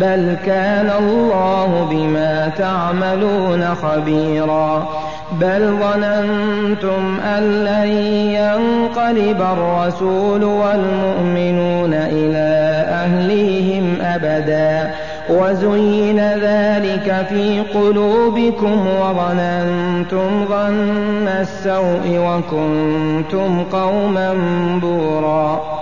بل كان الله بما تعملون خبيرا بل ظننتم أن لن ينقلب الرسول والمؤمنون إلى أهليهم أبدا وزين ذلك في قلوبكم وظننتم ظن السوء وكنتم قوما بورا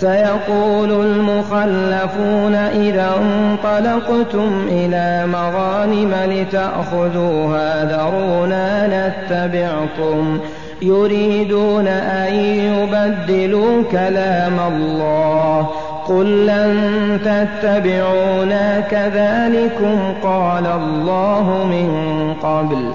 سيقول المخلفون إذا انطلقتم إلى مغانم لتأخذوها ذرونا نتبعكم يريدون أن يبدلوا كلام الله قل لن تتبعونا كذلكم قال الله من قبل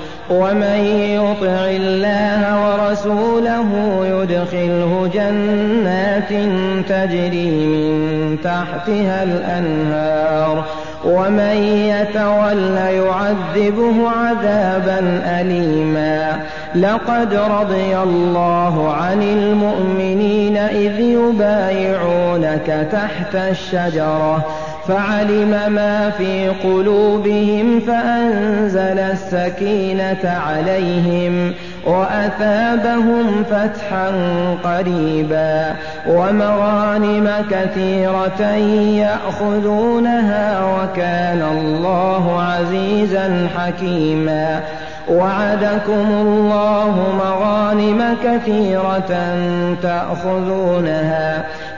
ومن يطع الله ورسوله يدخله جنات تجري من تحتها الأنهار. ومن يتول يعذبه عذابا أليما. لقد رضي الله عن المؤمنين إذ يبايعونك تحت الشجرة. فعلم ما في قلوبهم فأنزل السكينة عليهم وأثابهم فتحا قريبا ومغانم كثيرة يأخذونها وكان الله عزيزا حكيما وعدكم الله مغانم كثيرة تأخذونها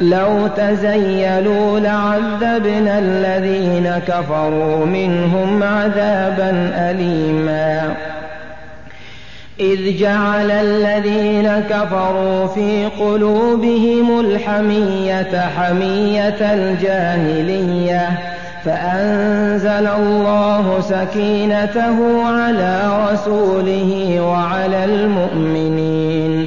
لو تزيلوا لعذبنا الذين كفروا منهم عذابا أليما. إذ جعل الذين كفروا في قلوبهم الحمية حمية الجاهلية فأنزل الله سكينته على رسوله وعلى المؤمنين.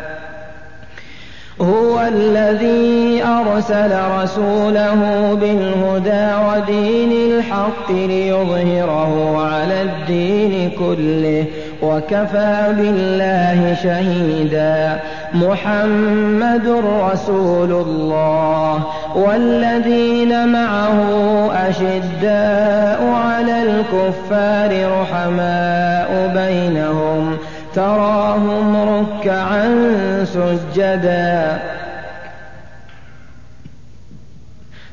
هو الذي أرسل رسوله بالهدى ودين الحق ليظهره على الدين كله وكفى بالله شهيدا. محمد رسول الله. والذين معه أشداء على الكفار رحماء بينهم. تراهم ركعا سجدا.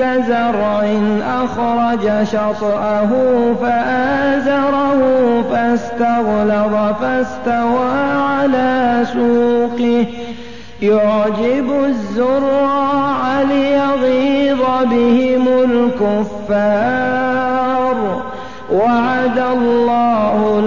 كزرع أخرج شطأه فآزره فاستغلظ فاستوى على سوقه. يعجب الزراع ليغيظ بهم الكفار. وعد الله